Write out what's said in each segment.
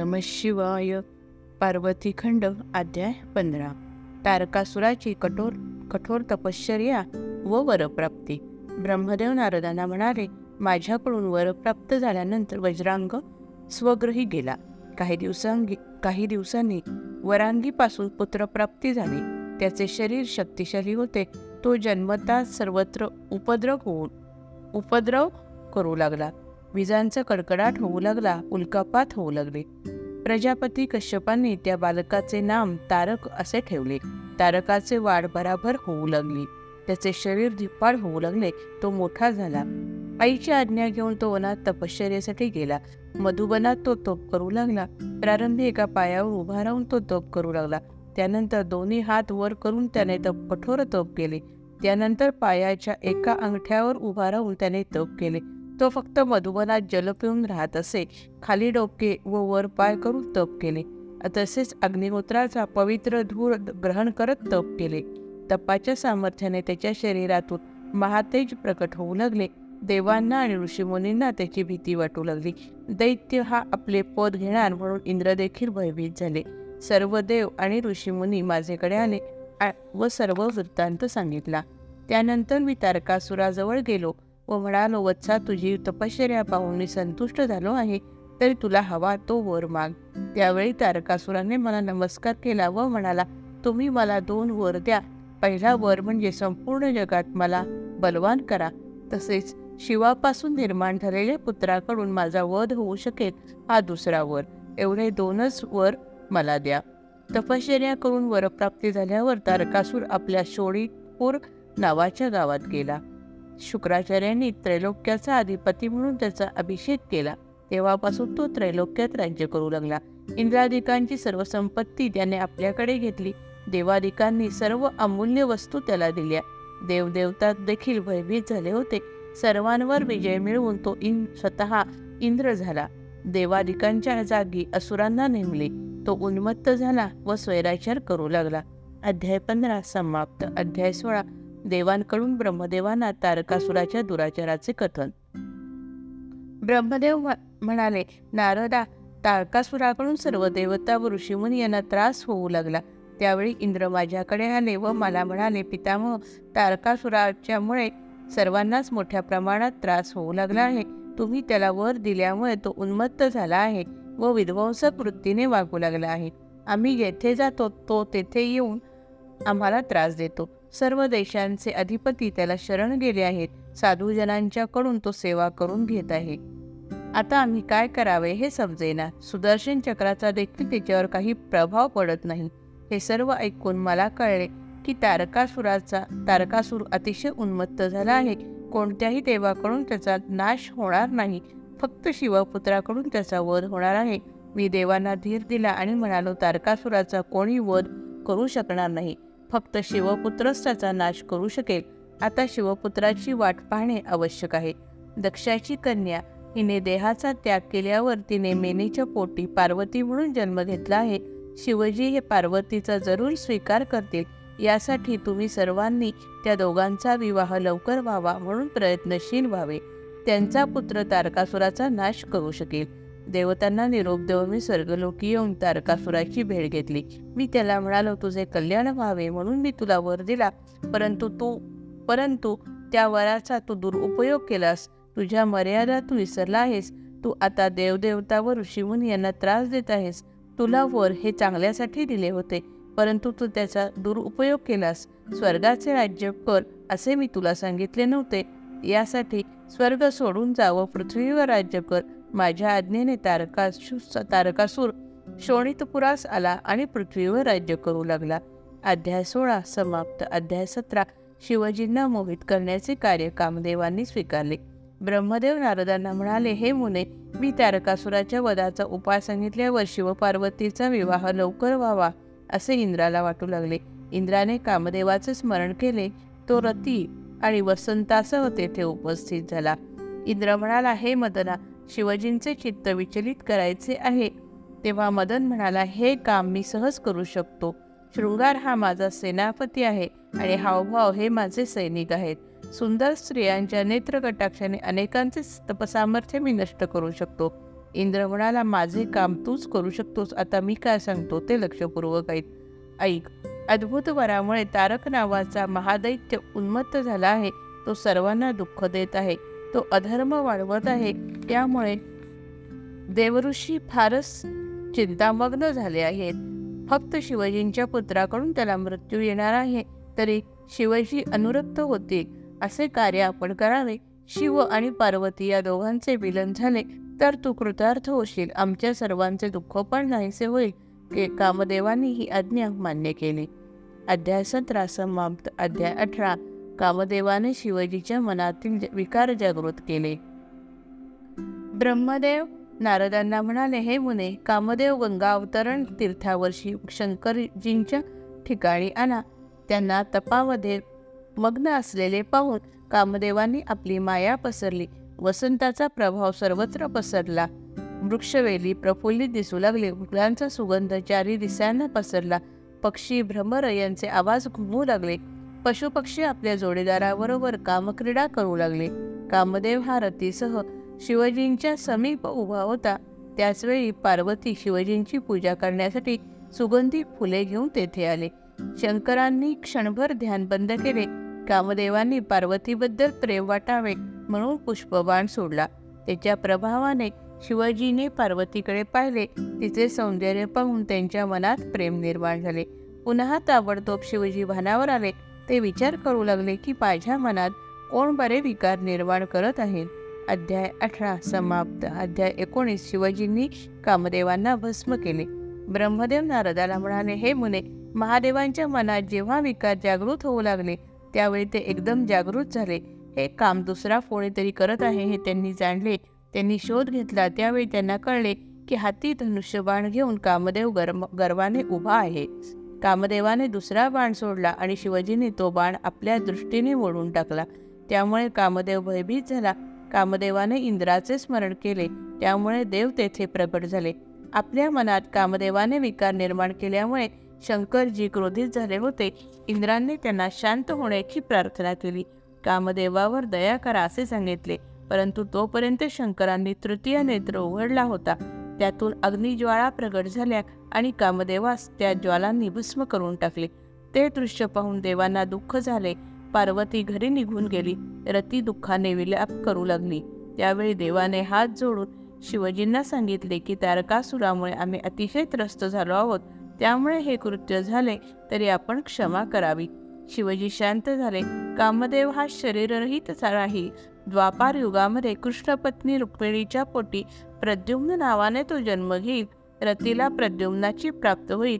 नम शिवाय. पार्वतीखंड अध्याय पंधरा. तारकासुराची कठोर कठोर तपश्चर्या व वरप्राप्ती. ब्रह्मदेव नारदांना म्हणाले माझ्याकडून वरप्राप्त झाल्यानंतर वज्रांग स्वगृही गेला. काही दिवसांगी काही दिवसांनी वरांगीपासून पुत्रप्राप्ती झाली. त्याचे शरीर शक्तिशाली होते. तो जन्मता सर्वत्र उपद्रव होऊन उपद्रव करू लागला. विजांचा कडकडाट होऊ लागला. उल्कापात होऊ लागले. प्रजापती कश्यपांनी त्या बालकाचे नाम तारक असे ठेवले. तारकाचे वाढ बराबर होऊ लागली. त्याचे शरीर धिप्पाड होऊ लागले. तो मोठा झाला. आईची आज्ञा घेऊन तो वनात तपश्चर्यासाठी गेला. मधुबनात तो तप करू लागला. प्रारंभी एका पायावर उभा राहून तो तप करू लागला. त्यानंतर दोन्ही हात वर करून त्याने तप कठोर तप केले. त्यानंतर पायाच्या एका अंगठ्यावर उभा राहून त्याने तप केले. तो फक्त मधुबनात जल पिऊन राहत असे खाली डोके व वर पाय करून तप केले. तसेच अग्निहोत्राचा पवित्र धूर ग्रहण करत तप केले. तपाच्या सामर्थ्याने त्याच्या शरीरातून महातेज प्रकट होऊ लागले. देवांना आणि ऋषीमुनींना त्याची भीती वाटू लागली. दैत्य हा आपले पद घेणार म्हणून इंद्र देखील भयभीत झाले. सर्व देव आणि ऋषीमुनी माझेकडे आले व सर्व वृत्तांत सांगितला. त्यानंतर मी तारकासुराजवळ गेलो. व म्हणालो वत्सा तुझी तपश्चर्या पाहून मी संतुष्ट झालो आहे तरी तुला हवा तो वर माग. त्यावेळी तारकासुराने मला नमस्कार केला व म्हणाला तुम्ही मला दोन वर द्या. पहिला वर म्हणजे संपूर्ण जगात मला बलवान करा. तसेच शिवापासून निर्माण झालेल्या पुत्राकडून माझा वध होऊ शकेल हा दुसरा वर. एवढे दोनच वर मला द्या. तपश्चर्या करून वरप्राप्ती झाल्यावर तारकासूर आपल्या शोळीपूर नावाच्या गावात गेला. शुक्राचार्यांनी त्रैलोक्याचा अधिपती म्हणून त्याचा अभिषेक केला. तेव्हापासून तो त्रैलोक्यात राज्य करू लागला. इंद्रादिकांची सर्व संपत्ती त्याने आपल्याकडे घेतली. देवादिकांनी सर्व अमूल्य वस्तू त्याला दिल्या. देवदेवता देखील भयभीत झाले होते. सर्वांवर विजय मिळवून तो इन स्वतः इंद्र झाला. देवादिकांच्या जागी असुरांना नेमले. तो उन्मत्त झाला व स्वैराचार करू लागला. अध्याय पंधरा समाप्त. अध्याय सोळा. देवांकडून ब्रह्मदेवांना तारकासुराच्या दुराचाराचे कथन. ब्रह्मदेव म्हणाले नारदा तारकासुराकडून सर्व देवता व ऋषीमुनी यांना त्रास होऊ लागला. त्यावेळी इंद्र माझ्याकडे आले व मला म्हणाले पितामह तारकासुराच्यामुळे सर्वांनाच मोठ्या प्रमाणात त्रास होऊ लागला आहे. तुम्ही त्याला वर दिल्यामुळे तो उन्मत्त झाला आहे व विध्वंसक वृत्तीने वागू लागला आहे. आम्ही येथे जातो तो तेथे येऊन आम्हाला त्रास देतो. सर्व देशांचे अधिपती त्याला शरण गेले आहेत. साधूजनांच्याकडून तो सेवा करून घेत आहे. आता आम्ही काय करावे हे समजेना. सुदर्शन चक्राचा देखील त्याच्यावर काही प्रभाव पडत नाही. हे सर्व ऐकून मला कळले की तारकासुराचा तारकासूर अतिशय उन्मत्त झाला आहे. कोणत्याही देवाकडून त्याचा नाश होणार नाही. फक्त शिवपुत्राकडून त्याचा वध होणार आहे. मी देवांना धीर दिला आणि म्हणालो तारकासुराचा कोणी वध करू शकणार नाही. फक्त शिवपुत्रच त्याचा नाश करू शकेल. आता शिवपुत्राची वाट पाहणे आवश्यक आहे. दक्षाची कन्या हिने देहाचा त्याग केल्यावर तिने मेनेच्या पोटी पार्वती म्हणून जन्म घेतला आहे. शिवजी हे पार्वतीचा जरूर स्वीकार करतील. यासाठी तुम्ही सर्वांनी त्या दोघांचा विवाह लवकर व्हावा म्हणून प्रयत्नशील व्हावे. त्यांचा पुत्र तारकासुराचा नाश करू शकेल. देवतांना निरोप देऊन मी स्वर्गलोकी येऊन तारकासुराची भेट घेतली. मी त्याला म्हणालो तुझे कल्याण व्हावे म्हणून मी तुला वर दिला. परंतु तू परंतु त्या वराचा तू दुरुपयोग केलास. तुझ्या मर्यादा तू विसरला आहेस. तू आता देवदेवता व ऋषीमुनी यांना त्रास देत आहेस. तुला वर हे चांगल्यासाठी दिले होते परंतु तू त्याचा दुरुपयोग केलास. स्वर्गाचे राज्य कर असे मी तुला सांगितले नव्हते. यासाठी स्वर्ग सोडून जा व पृथ्वीवर राज्य कर. माझ्या आज्ञेने तारकासूरचा तारकासूर शोणितपुरास आला आणि पृथ्वीवर राज्य करू लागला. अध्याय सोळा समाप्त. अध्याय सतरा. शिवजींना मोहित करण्याचे कार्य कामदेवांनी स्वीकारले. ब्रह्मदेव नारदांना म्हणाले हे मुने मी तारकासुराच्या वधाचा उपाय सांगितल्यावर शिवपार्वतीचा विवाह लवकर व्हावा असे इंद्राला वाटू लागले. इंद्राने कामदेवाचे स्मरण केले. तो रती आणि वसंतासह तेथे उपस्थित झाला. इंद्र म्हणाला हे मदना शिवजींचे चित्त विचलित करायचे आहे. तेव्हा मदन म्हणाला हे काम मी सहज करू शकतो. शृंगार हा माझा सेनापती आहे आणि हावभाव हे माझे सैनिक आहेत. सुंदर स्त्रियांच्या नेत्रकटाक्षाने अनेकांचे तपसामर्थ्य मी नष्ट करू शकतो. इंद्र म्हणाला माझे काम तूच करू शकतोस. आता मी काय सांगतो ते लक्षपूर्वक ऐक. ऐक. अद्भुत वरामुळे तारक नावाचा महादैत्य उन्मत्त झाला आहे. तो सर्वांना दुःख देत आहे. तो अधर्म वाढवत आहे. त्यामुळे देवऋषी फारच चिंतामग्न झाले आहेत. फक्त शिवजींच्या पुत्राकडून त्याला मृत्यू येणार आहे तरी शिवजी अनुरक्त होते असे कार्य आपण करावे. शिव आणि पार्वती या दोघांचे विलन झाले तर तू कृतार्थ होशील. आमच्या सर्वांचे दुःख पण नाहीसे होईल. के कामदेवानी ही आज्ञा मान्य केली. अध्याय सतरा समाप्त. अध्याय अठरा. कामदेवाने शिवजीच्या मनातील ज- विकार जागृत केले. ब्रह्मदेव नारदांना म्हणाले हे मुने कामदेव गंगा अवतरण तीर्थावरशी शंकरजींच्या ठिकाणी आणा. त्यांना तपामध्ये मग्न असलेले पाहून कामदेवांनी आपली माया पसरली. वसंताचा प्रभाव सर्वत्र पसरला. वृक्षवेली प्रफुल्लित दिसू लागले. फुलांचा सुगंध चारी दिसांना पसरला. पक्षी भ्रमर यांचे आवाज घुमू लागले. पशुपक्षी आपल्या जोडीदाराबरोबर कामक्रीडा करू लागले. कामदेव हा रतीसह शिवजींच्या समीप उभा होता. त्याचवेळी पार्वती शिवजींची पूजा करण्यासाठी सुगंधी फुले घेऊन तेथे आले. शंकरांनी क्षणभर ध्यान बंद केले. कामदेवांनी पार्वतीबद्दल प्रेम वाटावे म्हणून पुष्पबाण सोडला. त्याच्या प्रभावाने शिवजीने पार्वतीकडे पाहिले. तिचे सौंदर्य पाहून त्यांच्या मनात प्रेम निर्माण झाले. पुन्हा ताबडतोब शिवजी भानावर आले. ते विचार करू लागले की माझ्या मनात कोण बरे विकार निर्माण करत आहेत. अध्याय अठरा समाप्त. अध्याय एकोणीस. शिवजींनी कामदेवांना भस्म केले. ब्रह्मदेव नारदाला म्हणाले हे मुने महादेवांच्या मनात जेव्हा विकार जागृत होऊ लागले त्यावेळी ते एकदम जागृत झाले. हे काम दुसरा कोणीतरी करत आहे हे त्यांनी जाणले. त्यांनी शोध घेतला. त्यावेळी त्यांना कळले की हाती धनुष्यबाण घेऊन कामदेव गर्म गर्वाने उभा आहे. कामदेवाने दुसरा बाण सोडला आणि शिवजीने तो बाण आपल्या दृष्टीने मोडून टाकला. त्यामुळे कामदेव भयभीत झाला. कामदेवाने इंद्राचे स्मरण केले. त्यामुळे देव तेथे प्रगट झाले. आपल्या मनात कामदेवाने विकार निर्माण केल्यामुळे शंकरजी क्रोधित झाले होते. इंद्राने त्यांना शांत होण्याची प्रार्थना केली. कामदेवावर दया करा असे सांगितले. परंतु तोपर्यंत शंकरांनी तृतीय नेत्र उघडला होता. त्यातून अग्निज्वाळा प्रगट झाल्या आणि कामदेवास त्या ज्वालांनी भस्म करून टाकले. ते दृश्य पाहून देवांना दुःख झाले. पार्वती घरी निघून गेली. रती दुःखाने विलाप करू लागली. त्यावेळी देवाने हात जोडून शिवजींना सांगितले की तारकासुरामुळे आम्ही अतिशय त्रस्त झालो आहोत. त्यामुळे हे कृत्य झाले तरी आपण क्षमा करावी. शिवजी शांत झाले. कामदेव हा शरीररहित राही द्वापार युगामध्ये कृष्णपत्नी रुक्मिणीच्या पोटी प्रद्युम्न नावाने तो जन्म घेईल. रतीला प्रद्युम्नाची प्राप्त होईल.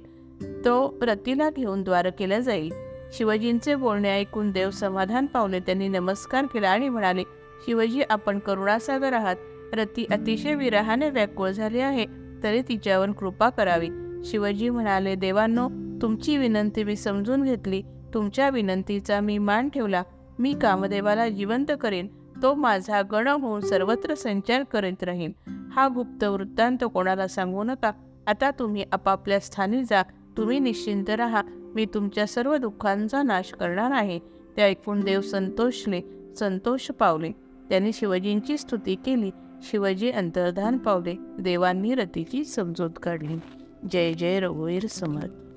तो रतीला घेऊन द्वार केला जाईल. शिवजींचे बोलणे ऐकून देव समाधान पावले. त्यांनी नमस्कार केला आणि म्हणाले शिवजी आपण करुणासागर आहात. रती अतिशय विरहाने व्याकुळ झाली आहे तरी तिच्यावर कृपा करावी. शिवजी म्हणाले देवांनो तुमची विनंती मी समजून घेतली. तुमच्या विनंतीचा मी मान ठेवला. मी कामदेवाला जिवंत करेन. तो माझा गण होऊन सर्वत्र संचार करीत राहील. हा गुप्त वृत्तांत कोणाला सांगू नका. आता तुम्ही आपापल्या स्थानी जा. तुम्ही निश्चिंत राहा. मी तुमच्या सर्व दुःखांचा नाश करणार आहे. ते ऐकून देव संतोषले. संतोष पावले. त्यांनी शिवजींची स्तुती केली. शिवजी अंतर्धान पावले. देवांनी रतीची समजूत काढली. जय जय रघुवीर समर्थ.